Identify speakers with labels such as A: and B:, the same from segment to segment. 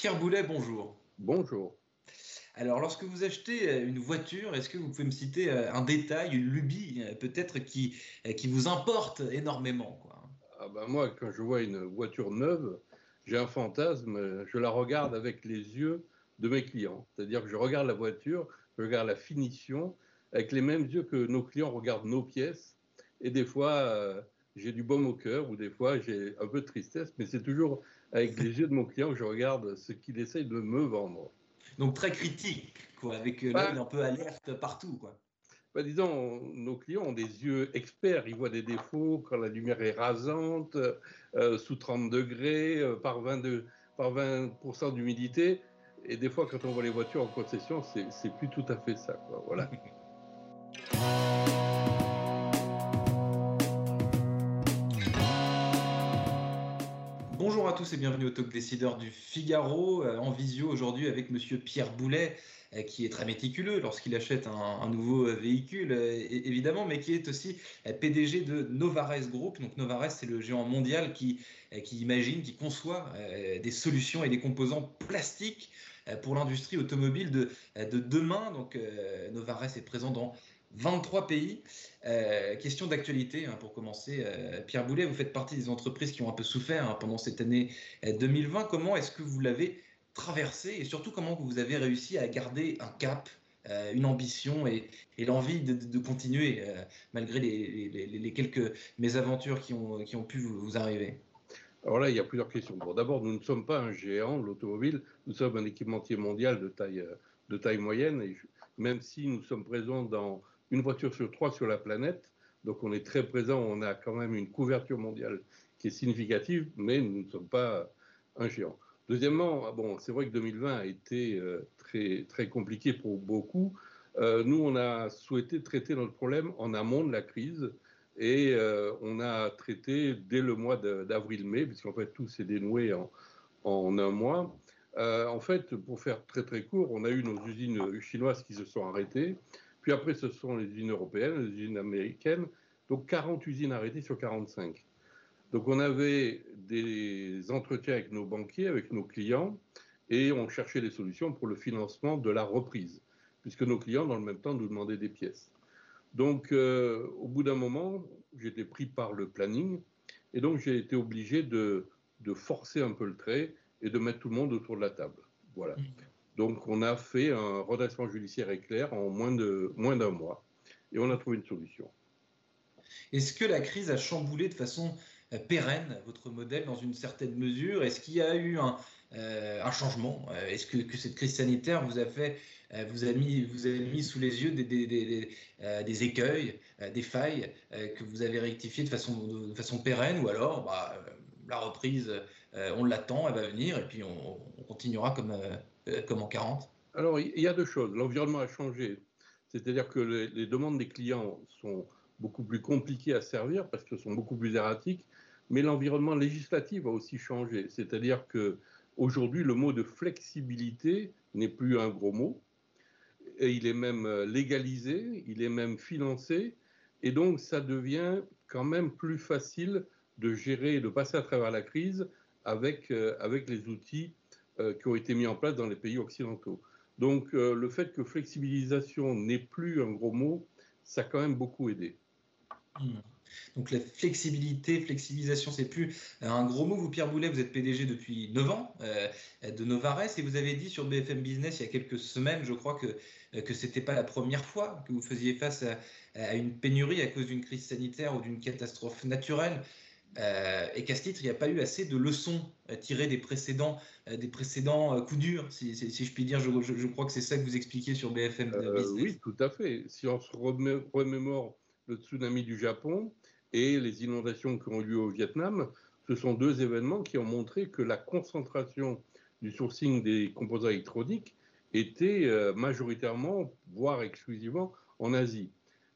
A: Pierre Boulet, bonjour.
B: Bonjour.
A: Alors, lorsque vous achetez euh, une voiture, est-ce que vous pouvez me citer euh, un détail, une lubie, euh, peut-être qui, qui vous importe énormément quoi?
B: Ah ben Moi, quand je vois une voiture neuve, j'ai un fantasme, je la regarde avec les yeux de mes clients. C'est-à-dire que je regarde la voiture, je regarde la finition, avec les mêmes yeux que nos clients regardent nos pièces. Et des fois, j'ai du baume au cœur, ou des fois, j'ai un peu de tristesse, mais c'est toujours avec les yeux de mon client que je regarde ce qu'il essaye de me vendre.
A: Donc très critique, quoi, avec l'œil un peu alerte partout. Quoi.
B: Bah, disons, nos clients ont des yeux experts, ils voient des défauts quand la lumière est rasante, euh, sous 30 degrés, euh, par 22, par 20% d'humidité. Et des fois, quand on voit les voitures en concession, c'est plus tout à fait ça. Quoi. Voilà.
A: tous et bienvenue au Talk Décideur du Figaro, euh, en visio aujourd'hui avec Monsieur Pierre Boulet, euh, qui est très méticuleux lorsqu'il achète un, nouveau véhicule, euh, évidemment, mais qui est aussi PDG de Novares Group. Donc Novares, c'est le géant mondial qui, qui imagine, qui conçoit des solutions et des composants plastiques pour l'industrie automobile de, de demain. Donc Novares est présent dans 23 pays. Euh, question d'actualité hein, pour commencer. Euh, Pierre Boulet, vous faites partie des entreprises qui ont un peu souffert hein, pendant cette année 2020. Euh, comment est-ce que vous l'avez traversé et surtout comment vous avez réussi à garder un cap, une ambition et, l'envie de, continuer malgré les, quelques mésaventures qui ont, pu vous, arriver?
B: Alors là, il y a plusieurs questions. D'abord, nous ne sommes pas un géant, l'automobile, nous sommes un équipementier mondial de taille, de taille moyenne, et même si nous sommes présents dans une voiture sur trois sur la planète. Donc on est très présent, on a quand même une couverture mondiale qui est significative, mais nous ne sommes pas un géant. Deuxièmement, ah bon, c'est vrai que 2020 a été euh, très, très compliqué pour beaucoup. Euh, nous, on a souhaité traiter notre problème en amont de la crise et euh, on a traité dès le mois d'avril-mai, puisqu'en fait tout s'est dénoué en, en, un mois. en fait, pour faire très très court, on a eu nos usines chinoises qui se sont arrêtées. Puis après, ce sont les usines européennes, les usines américaines. Donc 40 usines arrêtées sur 45. Donc on avait des entretiens avec nos banquiers, avec nos clients, et on cherchait des solutions pour le financement de la reprise, puisque nos clients, dans le même temps, nous demandaient des pièces. Donc euh, au bout d'un moment, j'étais pris par le planning, et donc j'ai été obligé de, de, forcer un peu le trait et de mettre tout le monde autour de la table. Voilà. Donc on a fait un redressement judiciaire éclair en moins de moins d'un mois. Et on a trouvé une solution.
A: Est-ce que la crise a chamboulé de façon euh, pérenne votre modèle dans une certaine mesure? Est-ce qu'il y a eu un, euh, changement? Euh, Est-ce que, cette crise sanitaire vous a fait, vous a mis, vous a mis sous les yeux des, écueils, des failles que vous avez rectifiées de façon, pérenne? Ou alors bah, la reprise, on l'attend, elle va venir et puis on continuera comme euh, comme en 40
B: Alors, il y a deux choses. L'environnement a changé. C'est-à-dire que les, demandes des clients sont beaucoup plus compliquées à servir parce qu'elles sont beaucoup plus erratiques, mais l'environnement législatif a aussi changé. C'est-à-dire que aujourd'hui, le mot de flexibilité n'est plus un gros mot. Et il est même euh, légalisé, il est même financé, et donc ça devient quand même plus facile de gérer, de passer à travers la crise avec, euh, avec les outils qui ont été mis en place dans les pays occidentaux. Donc euh, le fait que flexibilisation n'est plus un gros mot, ça a quand même beaucoup aidé.
A: Hmm. Donc la flexibilité, flexibilisation, c'est plus un gros mot. Vous, Pierre Boulet, vous êtes PDG depuis 9 ans euh, de Novares et vous avez dit sur BFM Business il y a quelques semaines, je crois que que c'était pas la première fois que vous faisiez face à une pénurie à cause d'une crise sanitaire ou d'une catastrophe naturelle. Euh, et qu'à ce titre, il n'y a pas eu assez de leçons tirées des précédents, euh, des précédents euh, coups durs, si, je puis dire. Je, crois que c'est ça que vous expliquiez sur BFM Business.
B: Oui, tout à fait. Si on se remémore le tsunami du Japon et les inondations qui ont eu lieu au Vietnam, ce sont deux événements qui ont montré que la concentration du sourcing des composants électroniques était majoritairement, voire exclusivement, en Asie.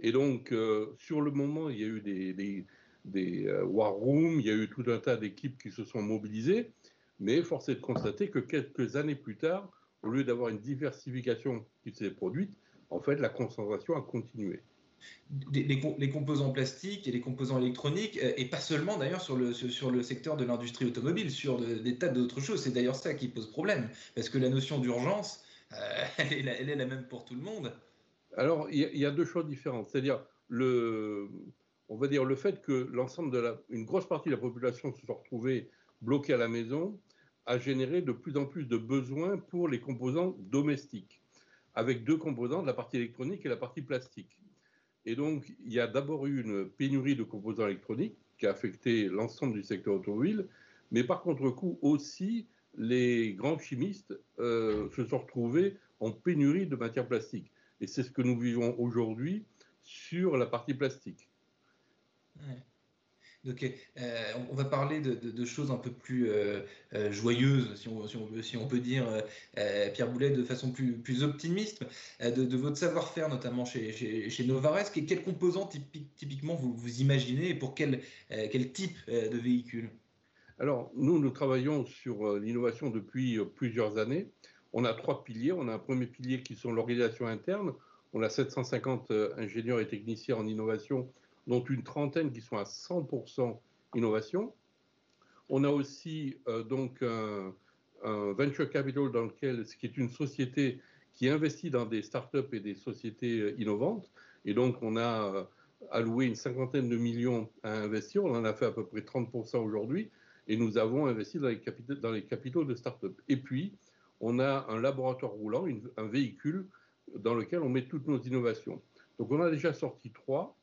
B: Et donc, sur le moment, il y a eu des des euh, war rooms, il y a eu tout un tas d'équipes qui se sont mobilisées, mais force est de constater que quelques années plus tard, au lieu d'avoir une diversification qui s'est produite, en fait, la concentration a continué.
A: les, composants plastiques et les composants électroniques, euh, et pas seulement d'ailleurs sur le, sur le secteur de l'industrie automobile, sur des tas d'autres choses. C'est d'ailleurs ça qui pose problème, parce que la notion d'urgence, euh, elle, est la, même pour tout le monde.
B: Alors, il y, a deux choses différentes. C'est-à-dire, le, on va dire le fait que l'ensemble de la, une grosse partie de la population se soit retrouvée bloquée à la maison a généré de plus en plus de besoins pour les composants domestiques, avec deux composants, la partie électronique et la partie plastique. Et donc, il y a d'abord eu une pénurie de composants électroniques qui a affecté l'ensemble du secteur automobile, mais par contre-coup aussi, les grands chimistes euh, se sont retrouvés en pénurie de matières plastiques. Et c'est ce que nous vivons aujourd'hui sur la partie plastique.
A: Euh, on va parler de, choses un peu plus euh, euh, joyeuses, si on, peut, dire, Pierre Boulet, de façon plus, optimiste, de, votre savoir-faire, notamment chez, chez, chez Novares. Quels composants typiquement vous, vous imaginez et pour quel, quel type de véhicule?
B: Alors, nous, nous travaillons sur l'innovation depuis plusieurs années. On a trois piliers. On a un premier pilier qui sont l'organisation interne. On a 750 ingénieurs et techniciens en innovation dont une trentaine qui sont à 100% innovation. On a aussi euh, donc un, venture capital dans lequel, ce qui est une société qui investit dans des startups et des sociétés euh, innovantes. Et donc, on a euh, alloué une cinquantaine de millions à investir. On en a fait à peu près 30% aujourd'hui. Et nous avons investi dans les, capitaux, dans les capitaux de startups. Et puis, on a un laboratoire roulant, un véhicule dans lequel on met toutes nos innovations. Donc, on a déjà sorti trois.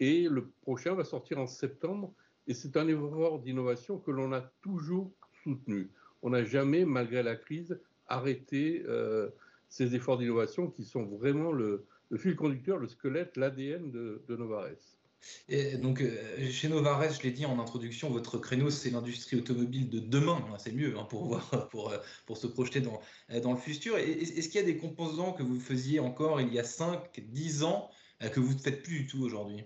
B: Et le prochain va sortir en septembre. Et c'est un effort d'innovation que l'on a toujours soutenu. On n'a jamais, malgré la crise, arrêté euh, ces efforts d'innovation qui sont vraiment le, fil conducteur, le squelette, l'ADN de, Novares.
A: Et donc, euh, chez Novares, je l'ai dit en introduction, votre créneau, c'est l'industrie automobile de demain. C'est mieux hein, euh, pour se projeter dans, le futur. Est-ce qu'il y a des composants que vous faisiez encore il y a 5, 10 ans que vous ne faites plus du tout aujourd'hui?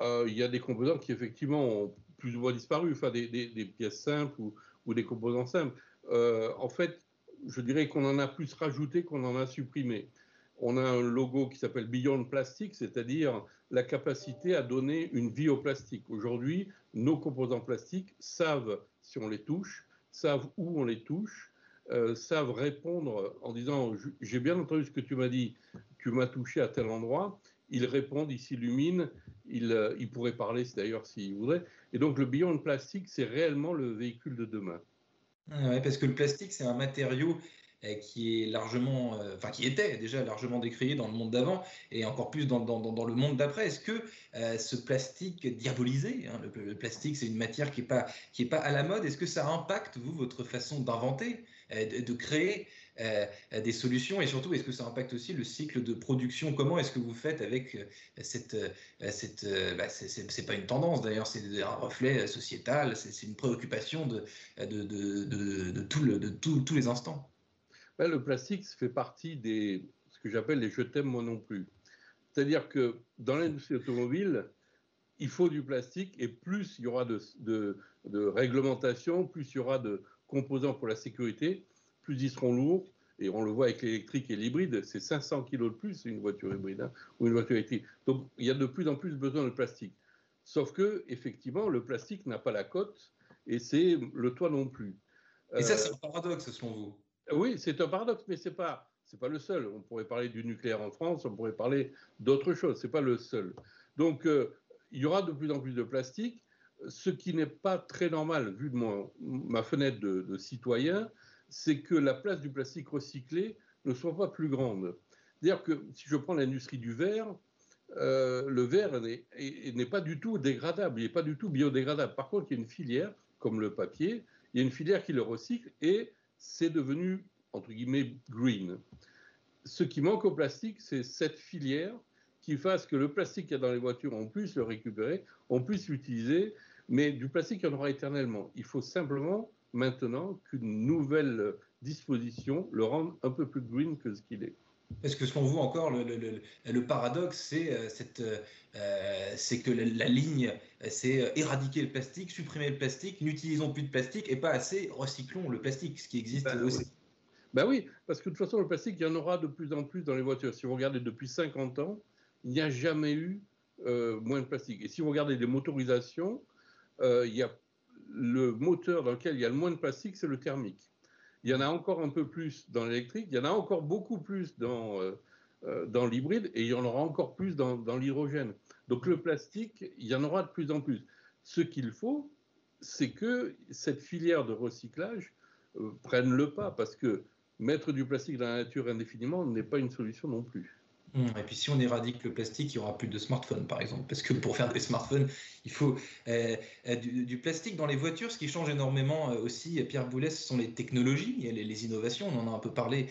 B: Il y a des composants qui effectivement ont plus ou moins disparu, enfin des, pièces simples ou, des composants simples. Euh, en fait, je dirais qu'on en a plus rajouté qu'on en a supprimé. On a un logo qui s'appelle Beyond Plastic, c'est-à-dire la capacité à donner une vie au plastique. Aujourd'hui, nos composants plastiques savent si on les touche, savent où on les touche, euh, savent répondre en disant j'ai bien entendu ce que tu m'as dit, tu m'as touché à tel endroit, ils répondent, ils s'illuminent, ils, euh, pourraient parler d'ailleurs s'ils voudraient. Et donc le Beyond Plastique, c'est réellement le véhicule de demain.
A: Oui, parce que le plastique, c'est un matériau euh, qui est largement, euh, enfin qui était déjà largement décrié dans le monde d'avant et encore plus dans, le monde d'après. Est-ce que ce plastique diabolisé, hein, le, plastique c'est une matière qui n'est pas, pas à la mode, est-ce que ça impacte, vous, votre façon d'inventer, de, créer des solutions et surtout, est-ce que ça impacte aussi le cycle de production? Comment est-ce que vous faites avec euh, cette. Euh, cette bah, c'est pas une tendance d'ailleurs, c'est un reflet sociétal, c'est une préoccupation de tous les instants.
B: Ben, le plastique fait partie des ce que j'appelle les je t'aime moi non plus. C'est-à-dire que dans l'industrie automobile, il faut du plastique et plus il y aura de, de, de, réglementation, plus il y aura de composants pour la sécurité, plus ils seront lourds. Et on le voit avec l'électrique et l'hybride, c'est 500 kg de plus une voiture hybride hein, ou une voiture électrique. Donc il y a de plus en plus besoin de plastique. Sauf que effectivement, le plastique n'a pas la cote et c'est le toit non plus.
A: Et ça, c'est un paradoxe selon vous?
B: Oui, c'est un paradoxe, mais c'est pas c'est pas le seul. On pourrait parler du nucléaire en France, on pourrait parler d'autres choses. C'est pas le seul. Donc euh, il y aura de plus en plus de plastique, ce qui n'est pas très normal vu de ma fenêtre de, de citoyen c'est que la place du plastique recyclé ne soit pas plus grande. C'est-à-dire que si je prends l'industrie du verre, euh, le verre n'est pas du tout dégradable, il n'est pas du tout biodégradable. Par contre, il y a une filière, comme le papier, il y a une filière qui le recycle et c'est devenu, entre guillemets, green. Ce qui manque au plastique, c'est cette filière qui fasse que le plastique qu'il y a dans les voitures, on puisse le récupérer, on puisse l'utiliser, mais du plastique, il y en aura éternellement. Il faut simplement maintenant qu'une nouvelle disposition le rende un peu plus green que ce qu'il est.
A: Parce que ce qu'on voit encore, le, le, le, paradoxe, c'est euh, euh, que la, ligne, c'est éradiquer le plastique, supprimer le plastique, n'utilisons plus de plastique et pas assez, recyclons le plastique, ce qui existe
B: ben
A: aussi.
B: Ben oui, parce que de toute façon, le plastique, il y en aura de plus en plus dans les voitures. Si vous regardez depuis 50 ans, il n'y a jamais eu euh, moins de plastique. Et si vous regardez les motorisations, euh, il y a le moteur dans lequel il y a le moins de plastique, c'est le thermique. Il y en a encore un peu plus dans l'électrique, il y en a encore beaucoup plus dans, euh, dans l'hybride et il y en aura encore plus dans, dans l'hydrogène. Donc le plastique, il y en aura de plus en plus. Ce qu'il faut, c'est que cette filière de recyclage prenne le pas parce que mettre du plastique dans la nature indéfiniment n'est pas une solution non plus.
A: Hum, et puis si on éradique le plastique, il n'y aura plus de smartphones, par exemple. Parce que pour faire des smartphones, il faut euh, euh, du, plastique dans les voitures. Ce qui change énormément euh, aussi, Pierre Boulet, ce sont les technologies, les, les innovations. On en a un peu parlé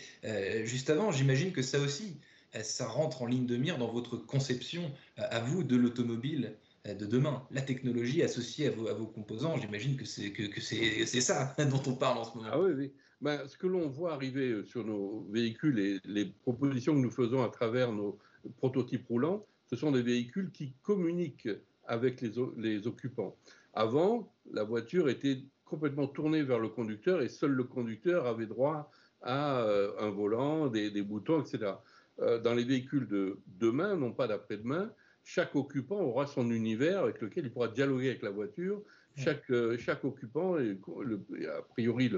A: juste avant. J'imagine que ça aussi, ça rentre en ligne de mire dans votre conception, à vous, de l'automobile de demain. La technologie associée à vos, à vos composants, j'imagine que c'est que, que c'est ça dont on parle en ce moment.
B: Ah oui, oui. Ben, ce que l'on voit arriver euh, sur nos véhicules et les propositions que nous faisons à travers nos prototypes roulants, ce sont des véhicules qui communiquent avec les, occupants. Avant, la voiture était complètement tournée vers le conducteur et seul le conducteur avait droit à euh, un volant, des, des boutons, etc. Euh, dans les véhicules de demain, non pas d'après-demain, chaque occupant aura son univers avec lequel il pourra dialoguer avec la voiture. Chaque, euh, chaque occupant, et a priori,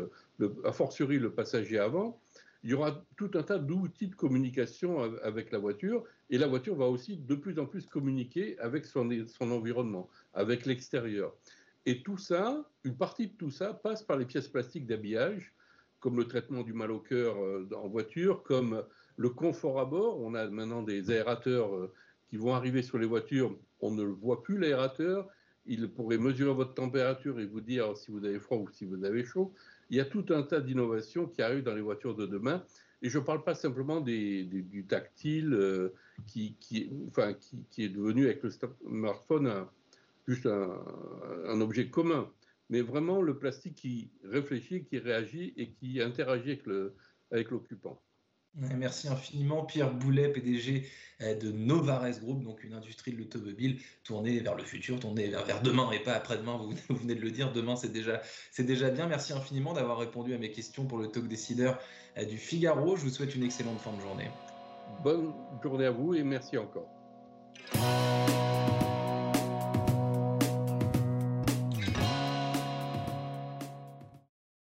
B: a fortiori le passager avant, il y aura tout un tas d'outils de communication avec la voiture, et la voiture va aussi de plus en plus communiquer avec son, son environnement, avec l'extérieur. Et tout ça, une partie de tout ça passe par les pièces plastiques d'habillage, comme le traitement du mal au cœur euh, en voiture, comme le confort à bord. On a maintenant des aérateurs euh, qui vont arriver sur les voitures, on ne voit plus l'aérateur, il pourrait mesurer votre température et vous dire si vous avez froid ou si vous avez chaud. Il y a tout un tas d'innovations qui arrivent dans les voitures de demain. Et je ne parle pas simplement du tactile euh, qui, est devenu avec le smartphone juste un, objet commun, mais vraiment le plastique qui réfléchit, qui réagit et qui interagit avec l'occupant.
A: Merci infiniment Pierre Boulet, PDG euh, de Novares Group, donc une industrie de l'automobile tournée vers le futur, tournée vers, demain et pas après-demain. Vous, venez de le dire, demain c'est déjà, c'est déjà bien. Merci infiniment d'avoir répondu à mes questions pour le talk décideur euh, du Figaro. Je vous souhaite une excellente fin de journée.
B: Bonne journée à vous et merci encore.